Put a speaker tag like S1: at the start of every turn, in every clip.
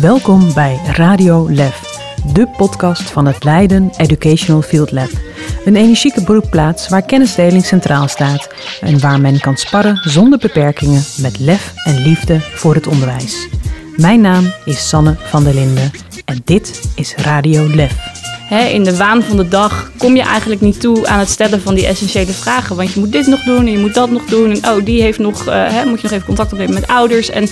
S1: Welkom bij Radio LEF, de podcast van het Leiden Educational Field Lab. Een energieke broedplaats waar kennisdeling centraal staat en waar men kan sparren zonder beperkingen met lef en liefde voor het onderwijs. Mijn naam is Sanne van der Linden en dit is Radio LEF.
S2: In de waan van de dag kom je eigenlijk niet toe aan het stellen van die essentiële vragen. Want je moet dit nog doen en je moet dat nog doen. En oh, die heeft nog, eh, moet je nog even contact opnemen met ouders. En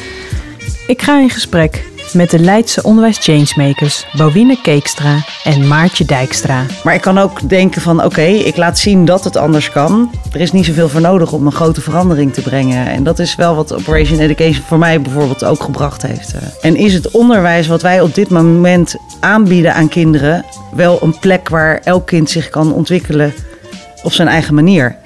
S1: Ik ga in gesprek met de Leidse onderwijs changemakers Bouwine Keekstra en Maartje Dijkstra.
S3: Maar ik kan ook denken van oké, ik laat zien dat het anders kan. Er is niet zoveel voor nodig om een grote verandering te brengen. En dat is wel wat Operation Education voor mij bijvoorbeeld ook gebracht heeft. En is het onderwijs wat wij op dit moment aanbieden aan kinderen wel een plek waar elk kind zich kan ontwikkelen op zijn eigen manier?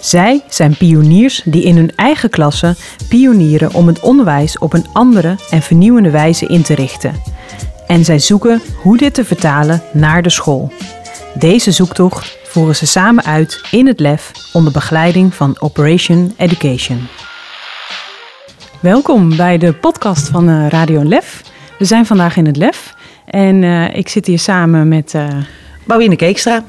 S1: Zij zijn pioniers die in hun eigen klasse pionieren om het onderwijs op een andere en vernieuwende wijze in te richten. En zij zoeken hoe dit te vertalen naar de school. Deze zoektocht voeren ze samen uit in het LEF onder begeleiding van Operation Education. Welkom bij de podcast van eh, Radio LEF. We zijn vandaag in het LEF en eh, ik zit hier samen met uh,
S3: Bouwine Keekstra.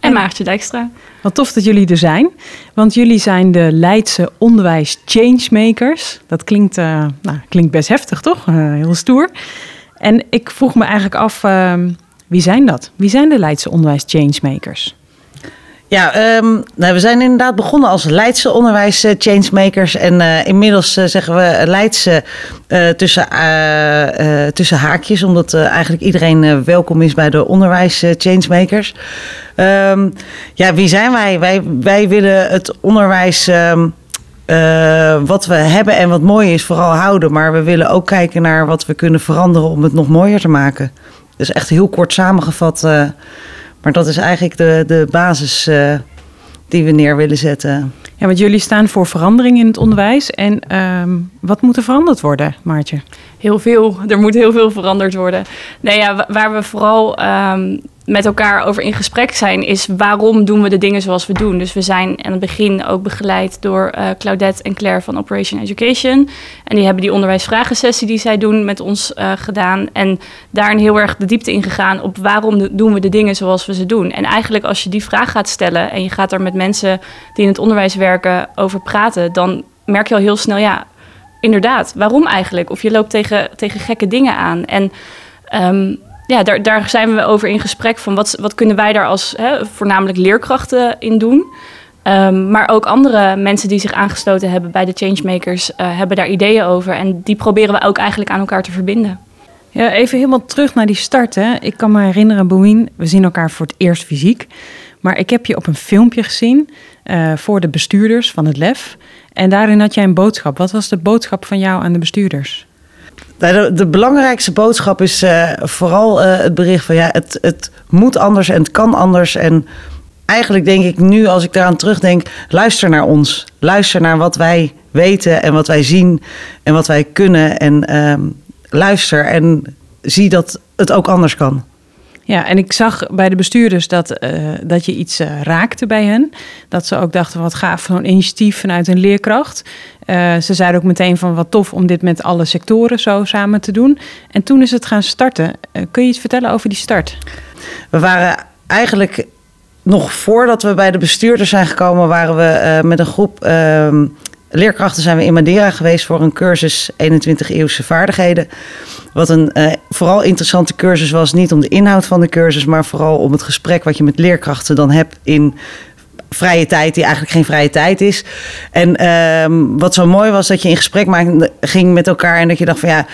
S2: En Maartje Dijkstra.
S1: Wat tof dat jullie er zijn, want jullie zijn de Leidse onderwijs changemakers. Dat klinkt, uh, nou, klinkt best heftig, toch? Uh, heel stoer. En ik vroeg me eigenlijk af, uh, wie zijn dat? Wie zijn de Leidse onderwijs changemakers?
S3: Ja, um, nou, we zijn inderdaad begonnen als Leidse onderwijs uh, changemakers. En uh, inmiddels uh, zeggen we Leidse tussen, tussen haakjes. Omdat eigenlijk iedereen welkom is bij de onderwijs changemakers. Um, ja, wie zijn wij? Wij, wij willen het onderwijs... Um, wat we hebben en wat mooi is, vooral houden. Maar we willen ook kijken naar wat we kunnen veranderen om het nog mooier te maken. Dus echt heel kort samengevat... Maar dat is eigenlijk de, de basis uh, die we neer willen zetten.
S1: Ja, want jullie staan voor verandering in het onderwijs. En um, wat moet er veranderd worden, Maartje?
S2: Heel veel. Er moet heel veel veranderd worden. Nee, ja, waar we vooral um, met elkaar over in gesprek zijn, is waarom doen we de dingen zoals we doen. Dus we zijn aan het begin ook begeleid door uh, Claudette en Claire van Operation Education. En die hebben die onderwijsvragensessie die zij doen met ons uh, gedaan. En daarin heel erg de diepte ingegaan op waarom doen we de dingen zoals we ze doen. En eigenlijk als je die vraag gaat stellen en je gaat er met mensen die in het onderwijs werken over praten, dan merk je al heel snel, ja, inderdaad, waarom eigenlijk? Of je loopt tegen, tegen gekke dingen aan. En um, ja, daar, daar zijn we over in gesprek van wat, wat kunnen wij daar als hè, voornamelijk leerkrachten in doen. Um, maar ook andere mensen die zich aangesloten hebben bij de changemakers uh, hebben daar ideeën over. En die proberen we ook eigenlijk aan elkaar te verbinden.
S1: Ja, even helemaal terug naar die start. Hè. Ik kan me herinneren, Boeien, we zien elkaar voor het eerst fysiek. Maar ik heb je op een filmpje gezien uh, voor de bestuurders van het LEF. En daarin had jij een boodschap. Wat was de boodschap van jou aan de bestuurders?
S3: De, de, belangrijkste boodschap is uh, vooral uh, het bericht van ja, het, het moet anders en het kan anders. En eigenlijk denk ik nu, als ik daaraan terugdenk, luister naar ons. Luister naar wat wij weten en wat wij zien en wat wij kunnen. En uh, luister en zie dat het ook anders kan.
S1: Ja, en ik zag bij de bestuurders dat, uh, dat je iets uh, raakte bij hen. Dat ze ook dachten, wat gaaf, zo'n initiatief vanuit een leerkracht. Uh, ze zeiden ook meteen van, wat tof om dit met alle sectoren zo samen te doen. En toen is het gaan starten. kun je iets vertellen over die start?
S3: We waren eigenlijk nog voordat we bij de bestuurders zijn gekomen... waren we met een groep ehm, leerkrachten zijn we in Madeira geweest... voor een cursus 21 eeuwse vaardigheden... Wat een uh, vooral interessante cursus was, niet om de inhoud van de cursus, maar vooral om het gesprek wat je met leerkrachten dan hebt in vrije tijd, die eigenlijk geen vrije tijd is. En uh, wat zo mooi was, dat je in gesprek ging met elkaar en dat je dacht van ja.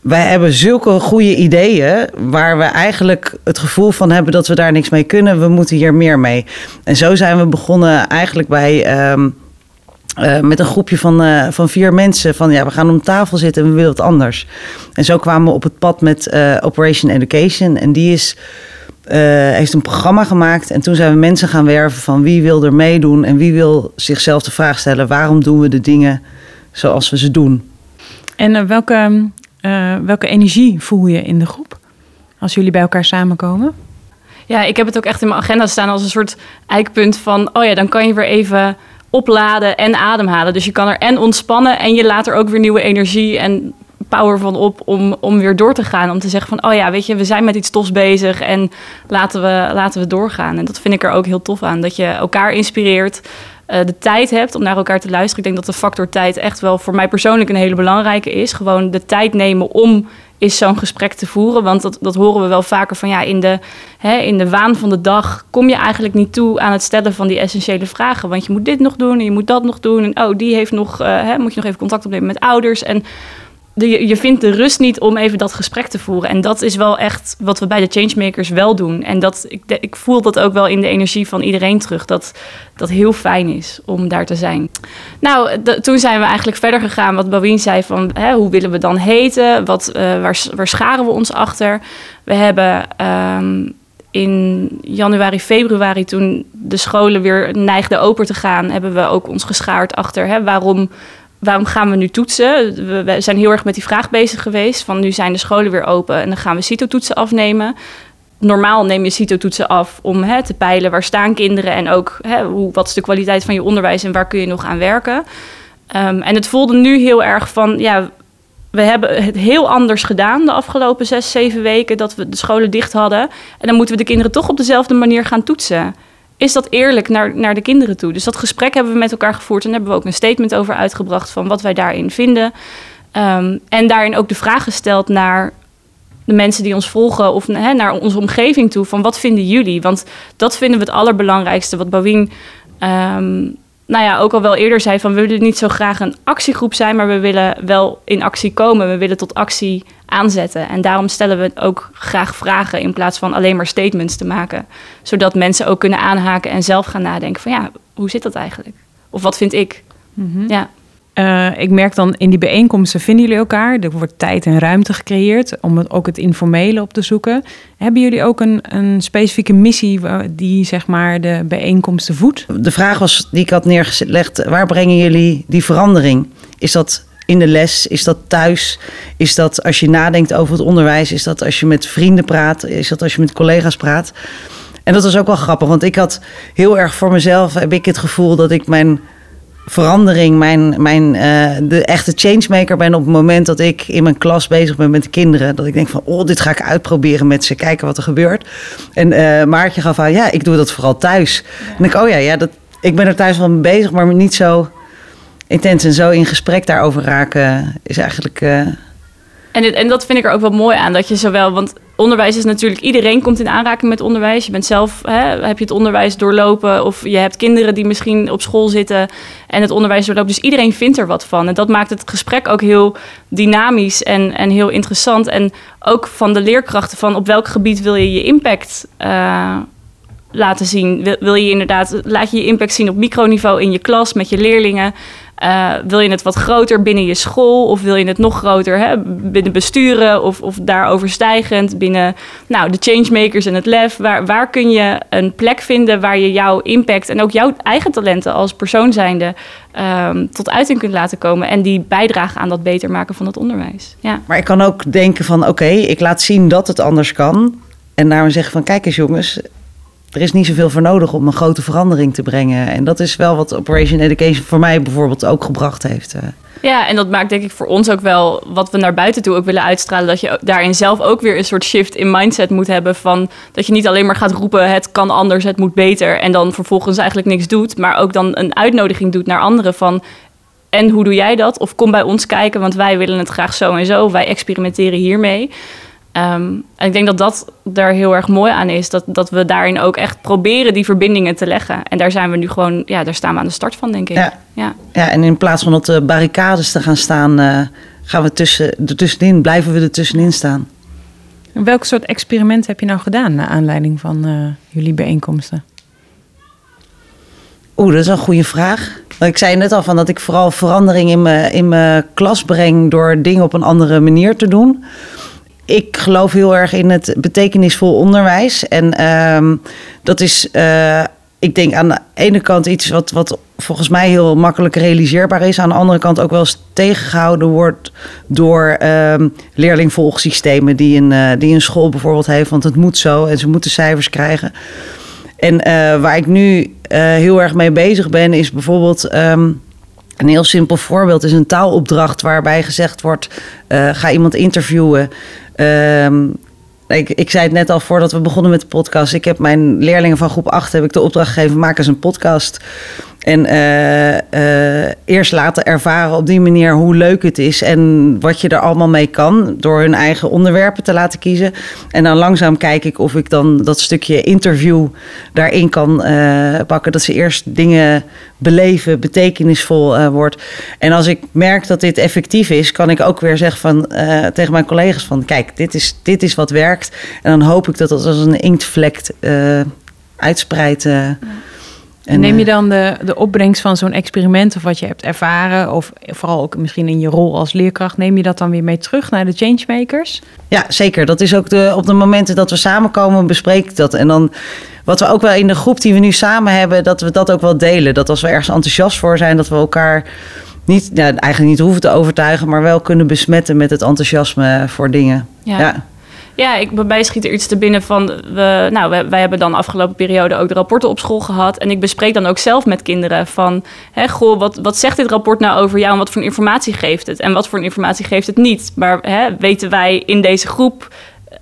S3: Wij hebben zulke goede ideeën waar we eigenlijk het gevoel van hebben dat we daar niks mee kunnen. We moeten hier meer mee. En zo zijn we begonnen eigenlijk bij. Um, uh, met een groepje van, uh, van vier mensen van ja, we gaan om tafel zitten en we willen het anders. En zo kwamen we op het pad met uh, Operation Education. En die is, heeft een programma gemaakt. En toen zijn we mensen gaan werven van wie wil er meedoen en wie wil zichzelf de vraag stellen: waarom doen we de dingen zoals we ze doen?
S1: En welke, welke energie voel je in de groep? als jullie bij elkaar samenkomen?
S2: Ja, ik heb het ook echt in mijn agenda staan als een soort eikpunt van... oh ja, dan kan je weer even opladen en ademhalen. Dus je kan er en ontspannen en je laat er ook weer nieuwe energie en power van op om, om weer door te gaan. Om te zeggen van, oh ja, weet je, we zijn met iets tofs bezig en laten we, laten we doorgaan. En dat vind ik er ook heel tof aan, dat je elkaar inspireert... Uh, de tijd hebt om naar elkaar te luisteren. Ik denk dat de factor tijd echt wel voor mij persoonlijk een hele belangrijke is. Gewoon de tijd nemen om is zo'n gesprek te voeren. Want dat, dat horen we wel vaker van ja, in de, hè, in de waan van de dag kom je eigenlijk niet toe aan het stellen van die essentiële vragen. Want je moet dit nog doen en je moet dat nog doen. En oh, die heeft nog, uh, hè, moet je nog even contact opnemen met ouders. En je vindt de rust niet om even dat gesprek te voeren. En dat is wel echt wat we bij de changemakers wel doen. En dat, ik, ik voel dat ook wel in de energie van iedereen terug. Dat dat heel fijn is om daar te zijn. Nou, toen zijn we eigenlijk verder gegaan. Wat Bawien zei van hè, hoe willen we dan heten? Wat, uh, waar, scharen we ons achter? We hebben um, in januari, februari, toen de scholen weer neigden open te gaan, hebben we ook ons geschaard achter hè, waarom waarom gaan we nu toetsen? We, zijn heel erg met die vraag bezig geweest. Van nu zijn de scholen weer open en dan gaan we CITO-toetsen afnemen. Normaal neem je CITO-toetsen af om hè, te peilen waar staan kinderen en ook hè, hoe, wat is de kwaliteit van je onderwijs en waar kun je nog aan werken. Um, en het voelde nu heel erg van, ja, we hebben het heel anders gedaan de afgelopen zes, zeven weken dat we de scholen dicht hadden. En dan moeten we de kinderen toch op dezelfde manier gaan toetsen is dat eerlijk naar, naar de kinderen toe? Dus dat gesprek hebben we met elkaar gevoerd en hebben we ook een statement over uitgebracht van wat wij daarin vinden. Um, en daarin ook de vraag gesteld naar de mensen die ons volgen of naar onze omgeving toe van wat vinden jullie? Want dat vinden we het allerbelangrijkste. Wat Bawien um, nou ja, ook al wel eerder zei van we willen niet zo graag een actiegroep zijn, maar we willen wel in actie komen. We willen tot actie aanzetten. En daarom stellen we ook graag vragen in plaats van alleen maar statements te maken. Zodat mensen ook kunnen aanhaken en zelf gaan nadenken van ja, hoe zit dat eigenlijk? Of wat vind ik?
S1: Mm-hmm. Ja. Uh, ik merk dan in die bijeenkomsten vinden jullie elkaar. Er wordt tijd en ruimte gecreëerd om het, ook het informele op te zoeken. Hebben jullie ook een, een specifieke missie die zeg maar de bijeenkomsten voedt?
S3: De vraag was die ik had neergelegd: waar brengen jullie die verandering? Is dat in de les? Is dat thuis? Is dat als je nadenkt over het onderwijs? Is dat als je met vrienden praat? Is dat als je met collega's praat? En dat was ook wel grappig, want ik had heel erg voor mezelf heb ik het gevoel dat ik mijn verandering, mijn, mijn, uh, de echte changemaker ben op het moment dat ik in mijn klas bezig ben met de kinderen. Dat ik denk van, oh, dit ga ik uitproberen met ze, kijken wat er gebeurt. En uh, Maartje gaf aan, ja, ik doe dat vooral thuis. Ja. En ik, oh ja, ja dat, ik ben er thuis wel mee bezig, maar niet zo intens en zo in gesprek daarover raken is eigenlijk... Uh,
S2: en, en dat vind ik er ook wel mooi aan, dat je zowel, want onderwijs is natuurlijk, iedereen komt in aanraking met onderwijs. Je bent zelf, hè, heb je het onderwijs doorlopen of je hebt kinderen die misschien op school zitten en het onderwijs doorlopen. Dus iedereen vindt er wat van. En dat maakt het gesprek ook heel dynamisch en, en heel interessant. En ook van de leerkrachten van op welk gebied wil je je impact uh, laten zien? Wil, wil je inderdaad, laat je je impact zien op microniveau in je klas met je leerlingen? Uh, wil je het wat groter binnen je school of wil je het nog groter hè, binnen besturen of, of daaroverstijgend binnen nou, de changemakers en het lef? Waar, waar kun je een plek vinden waar je jouw impact en ook jouw eigen talenten als persoon zijnde um, tot uiting kunt laten komen en die bijdragen aan dat beter maken van het onderwijs? Ja.
S3: Maar ik kan ook denken van oké, ik laat zien dat het anders kan. En daarom zeggen van kijk eens jongens, er is niet zoveel voor nodig om een grote verandering te brengen. En dat is wel wat Operation Education voor mij bijvoorbeeld ook gebracht heeft. Eh.
S2: Ja, en dat maakt denk ik voor ons ook wel wat we naar buiten toe ook willen uitstralen. Dat je daarin zelf ook weer een soort shift in mindset moet hebben. Van dat je niet alleen maar gaat roepen: het kan anders, het moet beter. En dan vervolgens eigenlijk niks doet. Maar ook dan een uitnodiging doet naar anderen van. En hoe doe jij dat? Of kom bij ons kijken, want wij willen het graag zo en zo. Wij experimenteren hiermee. Um, en ik denk dat dat daar heel erg mooi aan is. Dat, dat we daarin ook echt proberen die verbindingen te leggen. En daar zijn we nu gewoon, ja, daar staan we aan de start van, denk ik.
S3: Ja, ja. ja en in plaats van op de barricades te gaan staan, uh, gaan we tussen, er tussenin, blijven we er tussenin staan.
S1: En welk soort experiment heb je nou gedaan naar aanleiding van uh, jullie bijeenkomsten?
S3: Oeh, dat is een goede vraag. Ik zei net al van dat ik vooral verandering in mijn, in mijn klas breng door dingen op een andere manier te doen ik geloof heel erg in het betekenisvol onderwijs. En um, dat is, uh, ik denk aan de ene kant iets wat, wat volgens mij heel makkelijk realiseerbaar is. Aan de andere kant ook wel eens tegengehouden wordt door ehm, leerlingvolgsystemen die een, eh, die een school bijvoorbeeld heeft. Want het moet zo en ze moeten cijfers krijgen. En eh, waar ik nu heel erg mee bezig ben, is bijvoorbeeld. ehm, een heel simpel voorbeeld is een taalopdracht waarbij gezegd wordt: eh, ga iemand interviewen. Ehm, ik, ik zei het net al voordat we begonnen met de podcast. Ik heb mijn leerlingen van groep 8 heb ik de opdracht gegeven: maak eens een podcast. En eh, eh, eerst laten ervaren op die manier hoe leuk het is en wat je er allemaal mee kan. Door hun eigen onderwerpen te laten kiezen. En dan langzaam kijk ik of ik dan dat stukje interview daarin kan eh, pakken. Dat ze eerst dingen beleven, betekenisvol wordt. En als ik merk dat dit effectief is, kan ik ook weer zeggen van, tegen mijn collega's van... kijk, dit is, dit is wat werkt. En dan hoop ik dat dat als een inktvlek eh, uitspreidt.
S1: En neem je
S3: eh,
S1: dan de, de opbrengst van zo'n experiment of wat je hebt ervaren, of vooral ook misschien in je rol als leerkracht, neem je dat dan weer mee terug naar de changemakers?
S3: Ja, zeker. Dat is ook de, op de momenten dat we samenkomen, bespreek ik dat. En dan wat we ook wel in de groep die we nu samen hebben, dat we dat ook wel delen. Dat als we ergens enthousiast voor zijn, dat we elkaar niet, eigenlijk niet hoeven te overtuigen, maar wel kunnen besmetten met het enthousiasme voor dingen.
S2: Ja.
S3: ja.
S2: Ja, ik, bij mij schiet er iets te binnen van... We, nou, wij, hebben dan de afgelopen periode ook de rapporten op school gehad. En ik bespreek dan ook zelf met kinderen van... Hè, goh, wat, wat zegt dit rapport nou over jou en wat voor informatie geeft het? En wat voor informatie geeft het niet? Maar hè, weten wij in deze groep...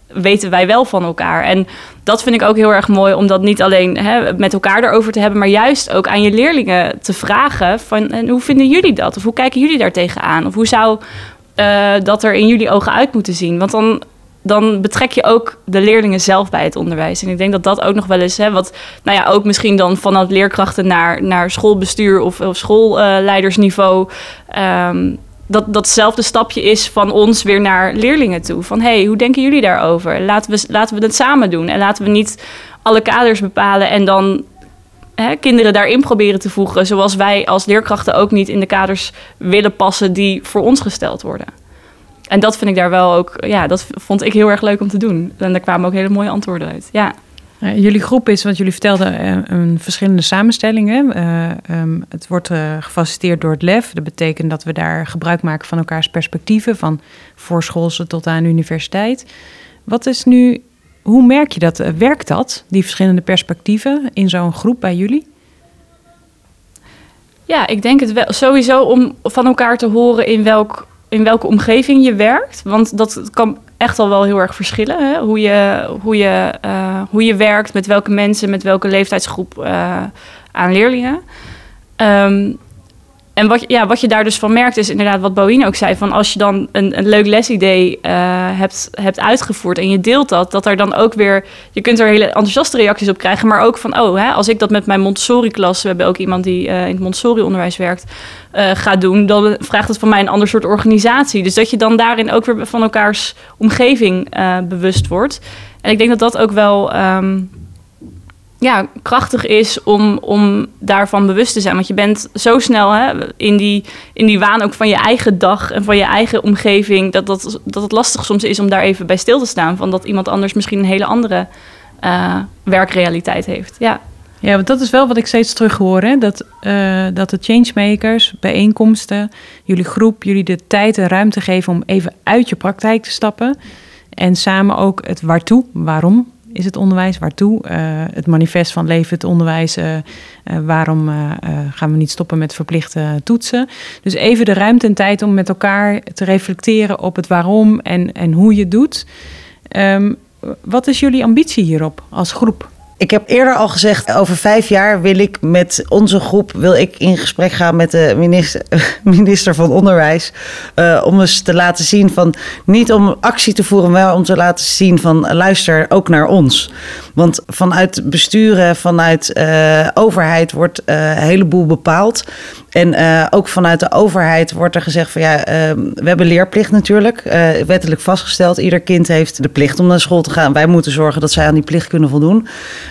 S2: weten wij wel van elkaar? En dat vind ik ook heel erg mooi... om dat niet alleen hè, met elkaar erover te hebben... maar juist ook aan je leerlingen te vragen... van en hoe vinden jullie dat? Of hoe kijken jullie daar tegenaan? Of hoe zou eh, dat er in jullie ogen uit moeten zien? Want dan dan betrek je ook de leerlingen zelf bij het onderwijs. En ik denk dat dat ook nog wel eens, hè, wat, nou ja, ook misschien dan vanuit leerkrachten naar, naar schoolbestuur of, of schoolleidersniveau. ehm, dat datzelfde stapje is van ons weer naar leerlingen toe. Van hey, hoe denken jullie daarover? Laten we, laten we dat samen doen. En laten we niet alle kaders bepalen en dan hè, kinderen daarin proberen te voegen. Zoals wij als leerkrachten ook niet in de kaders willen passen die voor ons gesteld worden. En dat vind ik daar wel ook, ja, dat vond ik heel erg leuk om te doen. En daar kwamen ook hele mooie antwoorden uit. Ja,
S1: jullie groep is, wat jullie vertelden, eh, een verschillende samenstellingen. Eh, ehm, het wordt eh, gefaciliteerd door het LEF. Dat betekent dat we daar gebruik maken van elkaars perspectieven, van voorschoolse tot aan universiteit. Wat is nu, hoe merk je dat? Werkt dat, die verschillende perspectieven in zo'n groep bij jullie?
S2: ja ik denk het wel sowieso om van elkaar te horen in, welk, in welke omgeving je werkt. Want dat kan echt al wel heel erg verschillen. Hè? Hoe, je, hoe, je, eh, hoe je werkt, met welke mensen, met welke leeftijdsgroep eh, aan leerlingen. Ehm, en wat, ja, wat je daar dus van merkt is inderdaad wat Boïne ook zei. Van als je dan een, een leuk lesidee eh, hebt, hebt uitgevoerd en je deelt dat. Dat er dan ook weer, je kunt er hele enthousiaste reacties op krijgen. Maar ook van, oh, hè, als ik dat met mijn Montessori-klas. We hebben ook iemand die eh, in het Montessori-onderwijs werkt. eh gaat doen, dan vraagt het van mij een ander soort organisatie. Dus dat je dan daarin ook weer van elkaars omgeving bewust wordt. En ik denk dat dat ook wel ehm, ja, krachtig is om, om daarvan bewust te zijn. Want je bent zo snel hè, in, die, in die waan ook van je eigen dag en van je eigen omgeving. Dat, dat, dat het lastig soms is om daar even bij stil te staan. Van dat iemand anders misschien een hele andere eh, werkrealiteit heeft. Ja.
S1: Ja, want dat is wel wat ik steeds terug hoor. Hè? Dat, eh, dat de changemakers, bijeenkomsten, jullie groep, jullie de tijd en ruimte geven om even uit je praktijk te stappen. En samen ook het waartoe, waarom is het onderwijs, waartoe. eh, het manifest van leven, het onderwijs, eh, eh, waarom gaan we niet stoppen met verplichte toetsen. Dus even de ruimte en tijd om met elkaar te reflecteren op het waarom en, en hoe je het doet. Ehm, wat is jullie ambitie hierop als groep?
S3: Ik heb eerder al gezegd, over vijf jaar wil ik met onze groep wil ik in gesprek gaan met de minister, minister van Onderwijs. eh, om eens te laten zien van, niet om actie te voeren, maar om te laten zien van luister ook naar ons. Want vanuit besturen, vanuit eh, overheid wordt eh, een heleboel bepaald. En eh, ook vanuit de overheid wordt er gezegd van ja, eh, we hebben leerplicht natuurlijk, eh, wettelijk vastgesteld. Ieder kind heeft de plicht om naar school te gaan. Wij moeten zorgen dat zij aan die plicht kunnen voldoen.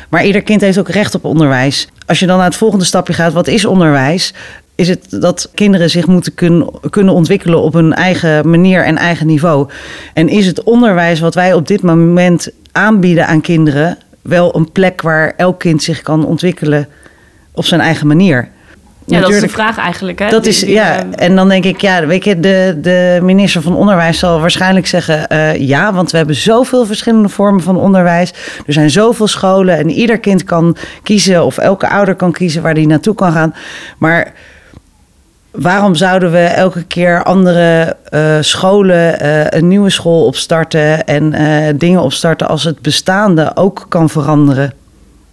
S3: Maar ieder kind heeft ook recht op onderwijs. Als je dan naar het volgende stapje gaat, wat is onderwijs? Is het dat kinderen zich moeten kun, kunnen ontwikkelen op hun eigen manier en eigen niveau? En is het onderwijs wat wij op dit moment aanbieden aan kinderen wel een plek waar elk kind zich kan ontwikkelen op zijn eigen manier?
S2: Ja, dat is de vraag eigenlijk. Hè?
S3: Dat
S2: Die-
S3: is,
S2: die,
S3: ja,
S2: eh,
S3: en dan denk ik, ja, weet je, de, de minister van Onderwijs zal waarschijnlijk zeggen eh, ja, want we hebben zoveel verschillende vormen van onderwijs. Er zijn zoveel scholen en ieder kind kan kiezen, of elke ouder kan kiezen waar hij naartoe kan gaan. Maar waarom zouden we elke keer andere eh, scholen, een nieuwe school opstarten en dingen opstarten als het bestaande ook kan veranderen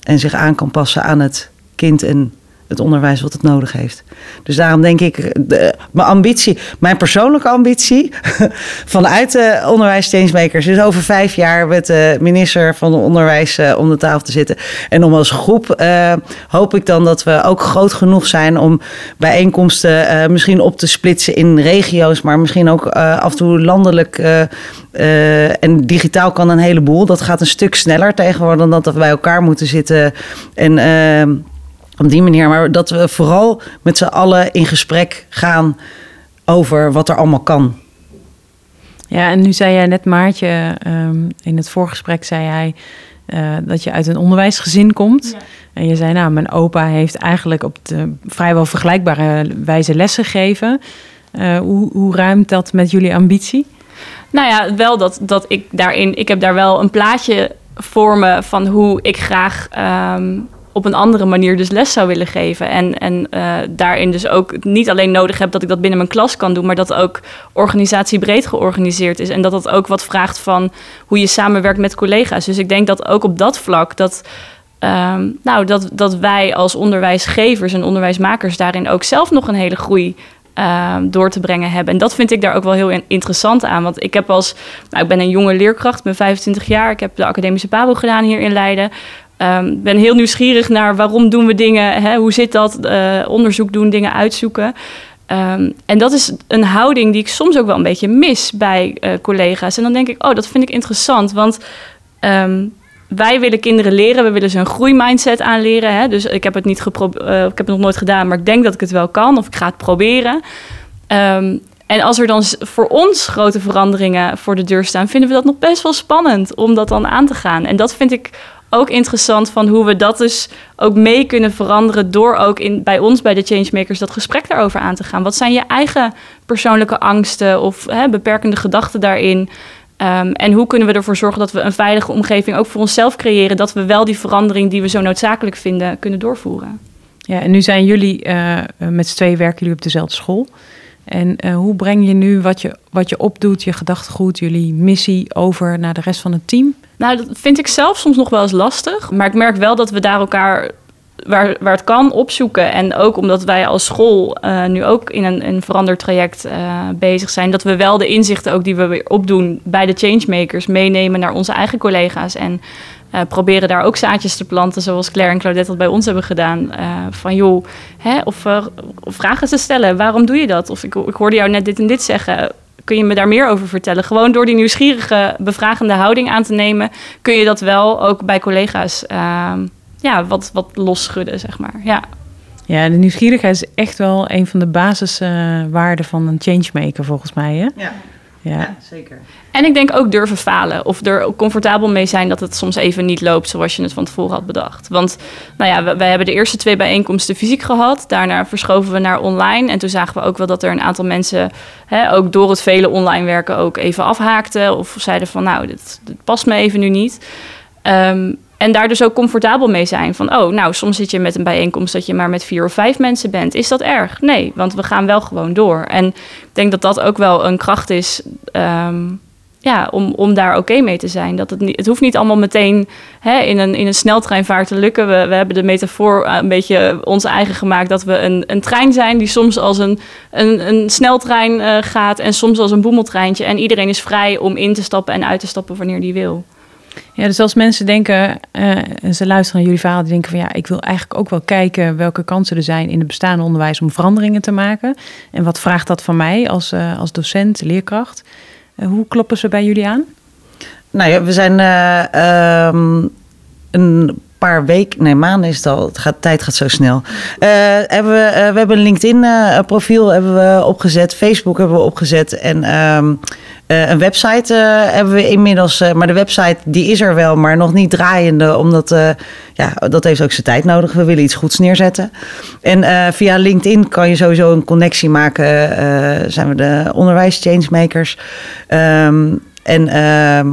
S3: en zich aan kan passen aan het kind en het onderwijs wat het nodig heeft. Dus daarom denk ik, de, mijn ambitie, mijn persoonlijke ambitie vanuit de onderwijs changemakers is over vijf jaar met de minister van Onderwijs eh, om de tafel te zitten. En om als groep eh, hoop ik dan dat we ook groot genoeg zijn om bijeenkomsten eh, misschien op te splitsen in regio's, maar misschien ook af en toe landelijk. en digitaal kan een heleboel. Dat gaat een stuk sneller tegenwoordig dan dat we bij elkaar moeten zitten en op die manier. Maar dat we vooral met z'n allen in gesprek gaan over wat er allemaal kan.
S1: Ja, en nu zei jij net, Maartje, ehm, in het voorgesprek zei hij eh, dat je uit een onderwijsgezin komt. En je zei, nou, mijn opa heeft eigenlijk op de vrijwel vergelijkbare wijze lessen gegeven. Eh, hoe, hoe ruimt dat met jullie ambitie?
S2: Nou ja, wel dat, dat ik daarin... Ik heb daar wel een plaatje voor me van hoe ik graag... ehm, op een andere manier dus les zou willen geven. En, en eh, daarin dus ook niet alleen nodig heb dat ik dat binnen mijn klas kan doen... maar dat ook organisatiebreed georganiseerd is. En dat dat ook wat vraagt van hoe je samenwerkt met collega's. Dus ik denk dat ook op dat vlak... dat Ehm, nou, dat, dat wij als onderwijsgevers en onderwijsmakers daarin ook zelf nog een hele groei ehm, door te brengen hebben. En dat vind ik daar ook wel heel in- interessant aan. Want ik heb als, nou, ik ben een jonge leerkracht, ben 25 jaar, ik heb de academische PABO gedaan hier in Leiden. Ehm, ben heel nieuwsgierig naar waarom doen we dingen, hè, hoe zit dat, eh, onderzoek doen, dingen uitzoeken. Ehm, en dat is een houding die ik soms ook wel een beetje mis bij eh, collega's. En dan denk ik, oh, dat vind ik interessant, want ehm, wij willen kinderen leren, we willen ze een groeimindset aanleren. Hè? Dus ik heb het niet gepro- eh, ik heb het nog nooit gedaan, maar ik denk dat ik het wel kan of ik ga het proberen. En als er dan voor ons grote veranderingen voor de deur staan, vinden we dat nog best wel spannend om dat dan aan te gaan. En dat vind ik ook interessant van hoe we dat dus ook mee kunnen veranderen door ook in, bij ons, bij de changemakers, dat gesprek daarover aan te gaan. Wat zijn je eigen persoonlijke angsten of hè, beperkende gedachten daarin? Ehm, en hoe kunnen we ervoor zorgen dat we een veilige omgeving ook voor onszelf creëren, dat we wel die verandering die we zo noodzakelijk vinden kunnen doorvoeren?
S1: Ja, en nu zijn jullie eh, met z'n tweeën werken jullie op dezelfde school. En eh, hoe breng je nu wat je, wat je opdoet, je gedachtegoed, jullie missie over naar de rest van het team?
S2: Nou, dat vind ik zelf soms nog wel eens lastig. Maar ik merk wel dat we daar elkaar, waar, waar het kan, opzoeken. En ook omdat wij als school eh, nu ook in een, een veranderd traject eh, bezig zijn... dat we wel de inzichten ook die we weer opdoen bij de changemakers... meenemen naar onze eigen collega's. En eh, proberen daar ook zaadjes te planten, zoals Claire en Claudette dat bij ons hebben gedaan. Eh, van joh, hè, of, eh, of vragen te stellen. Waarom doe je dat? Of ik, ik hoorde jou net dit en dit zeggen kun je me daar meer over vertellen? Gewoon door die nieuwsgierige, bevragende houding aan te nemen, kun je dat wel ook bij collega's ehm, ja, wat, wat losschudden, zeg maar. Ja.
S1: Ja, de nieuwsgierigheid is echt wel een van de basiswaarden van een changemaker volgens mij. Hè?
S3: Ja,
S1: Ja.
S3: zeker.
S2: En ik denk ook durven falen. Of er ook comfortabel mee zijn dat het soms even niet loopt zoals je het van tevoren had bedacht. Want nou ja, we, wij hebben de eerste twee bijeenkomsten fysiek gehad. Daarna verschoven we naar online. En toen zagen we ook wel dat er een aantal mensen, hè, ook door het vele online werken, ook even afhaakten. Of zeiden van nou, dit, dit past me even nu niet. Ehm, en daar dus ook comfortabel mee zijn. Van, oh, nou, soms zit je met een bijeenkomst dat je maar met vier of vijf mensen bent. Is dat erg? Nee, want we gaan wel gewoon door. En ik denk dat dat ook wel een kracht is ehm, ja, om, om daar oké mee te zijn. Dat het, niet, het hoeft niet allemaal meteen hè, in, een, in een sneltreinvaart te lukken. We, we hebben de metafoor eh, een beetje ons eigen gemaakt... dat we een, een trein zijn die soms als een, een, een sneltrein eh, gaat... en soms als een boemeltreintje. En iedereen is vrij om in te stappen en uit te stappen wanneer die wil.
S1: Ja, dus als mensen denken, eh, en ze luisteren naar jullie verhaal, die denken van ja, ik wil eigenlijk ook wel kijken welke kansen er zijn in het bestaande onderwijs om veranderingen te maken. En wat vraagt dat van mij als, eh, als docent, leerkracht? Eh, hoe kloppen ze bij jullie aan?
S3: Nou ja, we zijn eh, ehm, een paar weken, nee, maanden is het al. Het gaat, tijd gaat zo snel. Eh, hebben we, eh, we hebben een LinkedIn-profiel hebben we opgezet, Facebook hebben we opgezet en ehm, eh, een website eh, hebben we inmiddels. eh, maar de website die is er wel, maar nog niet draaiende, omdat eh, ja, dat heeft ook zijn tijd nodig. We willen iets goeds neerzetten. En eh, via LinkedIn kan je sowieso een connectie maken. eh, zijn we de onderwijs changemakers. Ehm, en ehm,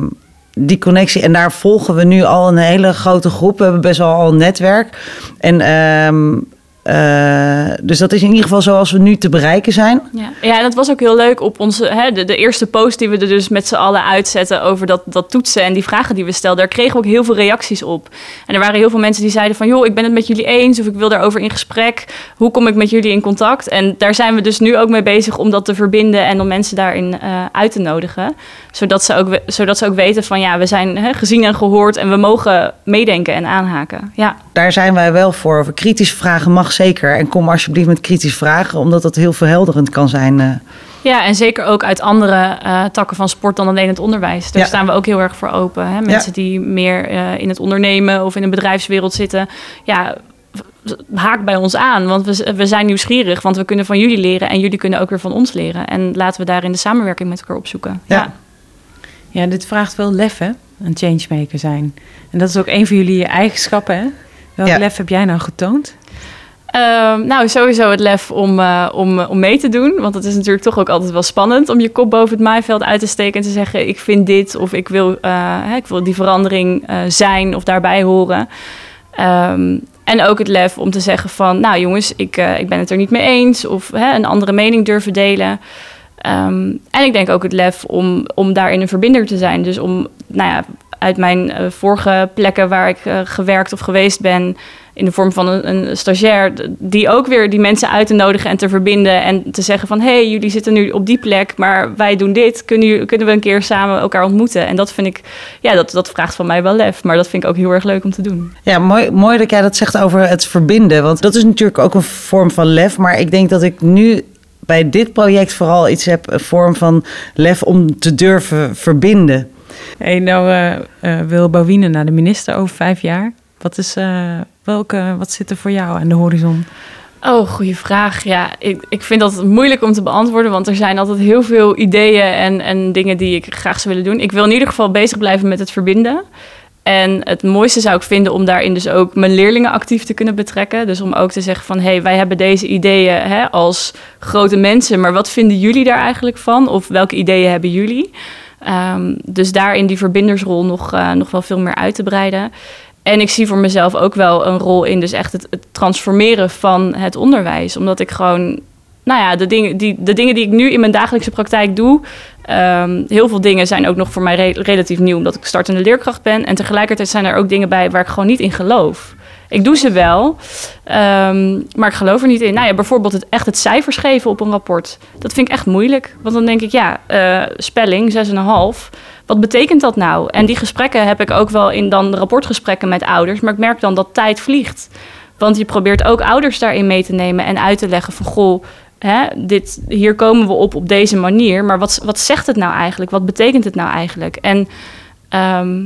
S3: die connectie. En daar volgen we nu al een hele grote groep. We hebben best wel al een netwerk. En ehm, eh, dus dat is in ieder geval zoals we nu te bereiken zijn.
S2: Ja, ja en dat was ook heel leuk op onze, hè, de, de eerste post die we er dus met z'n allen uitzetten over dat, dat toetsen en die vragen die we stelden. Daar kregen we ook heel veel reacties op. En er waren heel veel mensen die zeiden van, joh, ik ben het met jullie eens of ik wil daarover in gesprek. Hoe kom ik met jullie in contact? En daar zijn we dus nu ook mee bezig om dat te verbinden en om mensen daarin eh, uit te nodigen. Zodat ze, ook, zodat ze ook weten van, ja, we zijn hè, gezien en gehoord en we mogen meedenken en aanhaken. Ja.
S3: Daar zijn wij wel voor. Over kritische vragen mag zeker. En kom alsjeblieft met kritische vragen, omdat dat heel verhelderend kan zijn. eh.
S2: Ja, en zeker ook uit andere eh, takken van sport dan alleen het onderwijs. Daar
S3: Ja.
S2: staan we ook heel erg voor open. Hè? Mensen die meer eh, in het ondernemen of in de bedrijfswereld zitten. Ja, haak bij ons aan. Want we, we zijn nieuwsgierig, want we kunnen van jullie leren en jullie kunnen ook weer van ons leren. En laten we daarin de samenwerking met elkaar opzoeken.
S3: Ja.
S2: Ja.
S1: Ja, dit vraagt wel lef, hè? Een changemaker zijn. En dat is ook een van jullie eigenschappen, hè? Welk
S3: Ja.
S1: lef heb jij nou getoond?
S2: Ehm, nou, sowieso het lef om, eh, om, om mee te doen. Want het is natuurlijk toch ook altijd wel spannend om je kop boven het maaiveld uit te steken en te zeggen: Ik vind dit of ik wil, eh, hè, ik wil die verandering eh, zijn of daarbij horen. Ehm, en ook het lef om te zeggen: van, Nou, jongens, ik, eh, ik ben het er niet mee eens. Of hè, een andere mening durven delen. Ehm, en ik denk ook het lef om, om daarin een verbinder te zijn. Dus om nou ja, uit mijn eh, vorige plekken waar ik eh, gewerkt of geweest ben, in de vorm van een, een stagiair, die ook weer die mensen uit te nodigen en te verbinden en te zeggen van hé, hey, jullie zitten nu op die plek, maar wij doen dit. Kunnen, jullie- kunnen we een keer samen elkaar ontmoeten? En dat vind ik, ja, dat, dat vraagt van mij wel lef, maar dat vind ik ook heel erg leuk om te doen.
S3: Ja, mooi, mooi dat jij dat zegt over het verbinden. Want dat is natuurlijk ook een vorm van lef. Maar ik denk dat ik nu bij dit project vooral iets heb, een vorm van lef om te durven verbinden.
S1: Hey, nou eh, eh, wil Bouwine naar de minister over vijf jaar. Wat, is, eh, welke, wat zit er voor jou aan de horizon?
S2: Oh, goede vraag. Ja, ik, ik vind dat moeilijk om te beantwoorden, want er zijn altijd heel veel ideeën en, en dingen die ik graag zou willen doen. Ik wil in ieder geval bezig blijven met het verbinden. En het mooiste zou ik vinden om daarin dus ook mijn leerlingen actief te kunnen betrekken. Dus om ook te zeggen van, hé, hey, wij hebben deze ideeën hè, als grote mensen, maar wat vinden jullie daar eigenlijk van? Of welke ideeën hebben jullie? Ehm, dus daarin die verbindersrol nog, eh, nog wel veel meer uit te breiden. En ik zie voor mezelf ook wel een rol in, dus echt het, transformeren van het onderwijs. Omdat ik gewoon, nou ja, de dingen die, de dingen die ik nu in mijn dagelijkse praktijk doe, ehm, heel veel dingen zijn ook nog voor mij re- relatief nieuw, omdat ik startende leerkracht ben. En tegelijkertijd zijn er ook dingen bij waar ik gewoon niet in geloof. Ik doe ze wel, ehm, maar ik geloof er niet in. Nou ja, bijvoorbeeld het, echt het cijfers geven op een rapport. Dat vind ik echt moeilijk. Want dan denk ik, ja, eh, spelling 6,5. Wat betekent dat nou? En die gesprekken heb ik ook wel in dan rapportgesprekken met ouders. Maar ik merk dan dat tijd vliegt. Want je probeert ook ouders daarin mee te nemen en uit te leggen van... goh, hè, dit, hier komen we op op deze manier. Maar wat, wat zegt het nou eigenlijk? Wat betekent het nou eigenlijk? En ehm,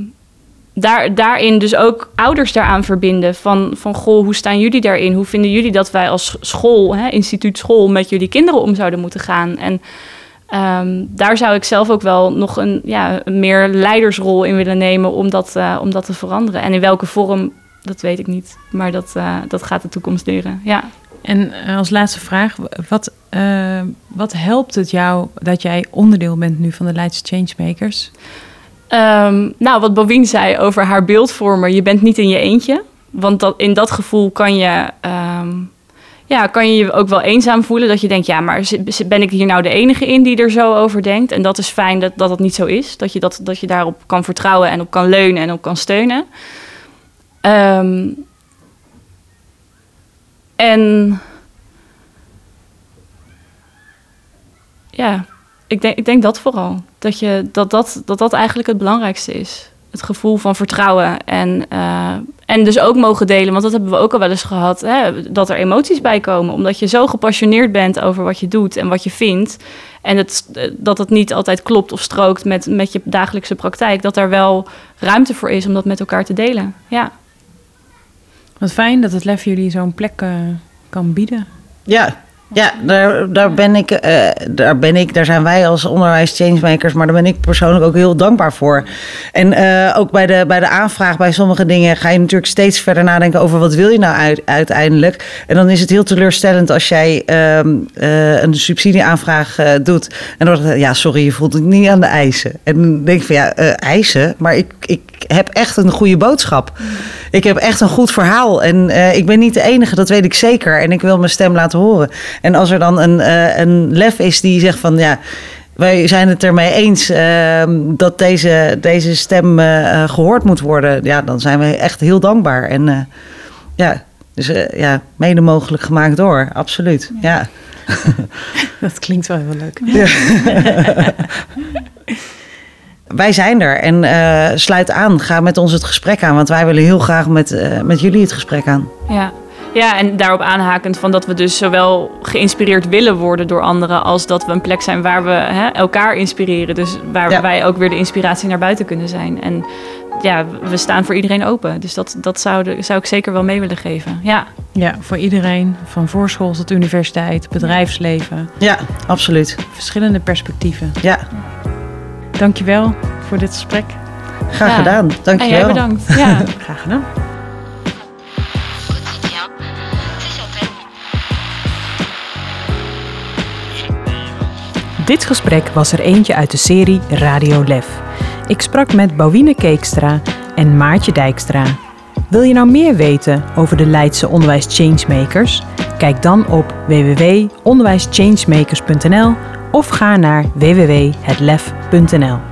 S2: daar, daarin dus ook ouders daaraan verbinden. Van, van goh, hoe staan jullie daarin? Hoe vinden jullie dat wij als school, hè, instituut school... met jullie kinderen om zouden moeten gaan? En Ehm, daar zou ik zelf ook wel nog een, ja, meer leidersrol in willen nemen om dat, eh, om dat te veranderen. En in welke vorm, dat weet ik niet. Maar dat, eh, dat gaat de toekomst leren. Ja.
S1: En eh, als laatste vraag, wat, wat helpt het jou dat jij onderdeel bent nu van de Leidse Changemakers?
S2: Ehm, nou, wat Bovien zei over haar beeldvormer, je bent niet in je eentje. Want dat, in dat gevoel kan je, ehm, ja, kan je je ook wel eenzaam voelen. Dat je denkt, ja, maar ben ik hier nou de enige in die er zo over denkt? En dat is fijn dat dat, het niet zo is. Dat je, dat, dat je daarop kan vertrouwen en op kan leunen en op kan steunen. Ehm, en ja, ik denk, ik denk dat vooral. Dat, je, dat, dat, dat dat eigenlijk het belangrijkste is. Het gevoel van vertrouwen. En, eh, en dus ook mogen delen. Want dat hebben we ook al wel eens gehad. Hè, dat er emoties bij komen. Omdat je zo gepassioneerd bent over wat je doet en wat je vindt. En het, dat het niet altijd klopt of strookt met, met je dagelijkse praktijk. Dat er wel ruimte voor is om dat met elkaar te delen. Ja.
S1: Wat fijn dat het LEF jullie zo'n plek eh, kan bieden.
S3: Ja, ja daar, daar, ben ik, eh, daar ben ik, daar zijn wij als onderwijs changemakers, maar daar ben ik persoonlijk ook heel dankbaar voor. En eh, ook bij de, bij de aanvraag bij sommige dingen ga je natuurlijk steeds verder nadenken over wat wil je nou uit, uiteindelijk. En dan is het heel teleurstellend als jij ehm, eh, een subsidieaanvraag doet en dan het, ja, sorry, je voelt het niet aan de eisen. En dan denk ik van ja, eisen, maar ik, ik heb echt een goede boodschap. Ik heb echt een goed verhaal. En ik ben niet de enige, dat weet ik zeker. En ik wil mijn stem laten horen. En als er dan een, eh, een lef is die zegt van ja. Wij zijn het ermee eens ehm, dat deze, deze stem eh, eh, gehoord moet worden. Ja, dan zijn we echt heel dankbaar. En eh, ja, dus ja, mede mogelijk gemaakt door. Absoluut. Ja.
S1: Dat klinkt wel heel leuk.
S3: Wij zijn er en eh, sluit aan. Ga met ons het gesprek aan. Want wij willen heel graag met, eh, met jullie het gesprek aan.
S2: Ja. Ja, en daarop aanhakend van dat we dus zowel geïnspireerd willen worden door anderen... als dat we een plek zijn waar we hè, elkaar inspireren. Dus waar
S3: Ja.
S2: wij ook weer de inspiratie naar buiten kunnen zijn. En ja, we staan voor iedereen open. Dus dat, dat zou, de- zou ik zeker wel mee willen geven. Ja,
S1: Ja, voor iedereen, van voorschool tot universiteit, bedrijfsleven,
S3: Ja, absoluut.
S1: verschillende perspectieven.
S3: Ja,
S1: Dankjewel voor dit gesprek.
S3: graag
S2: Ja.
S3: gedaan.
S2: en
S3: Dankjewel.
S2: jij bedankt. Ja.
S1: Graag gedaan. Dit gesprek was er eentje uit de serie Radio Lef. Ik sprak met Bouwine Keekstra en Maartje Dijkstra. Wil je nou meer weten over de Leidse Onderwijs Changemakers? Kijk dan op www.onderwijschangemakers.nl of ga naar www.hetlef.nl.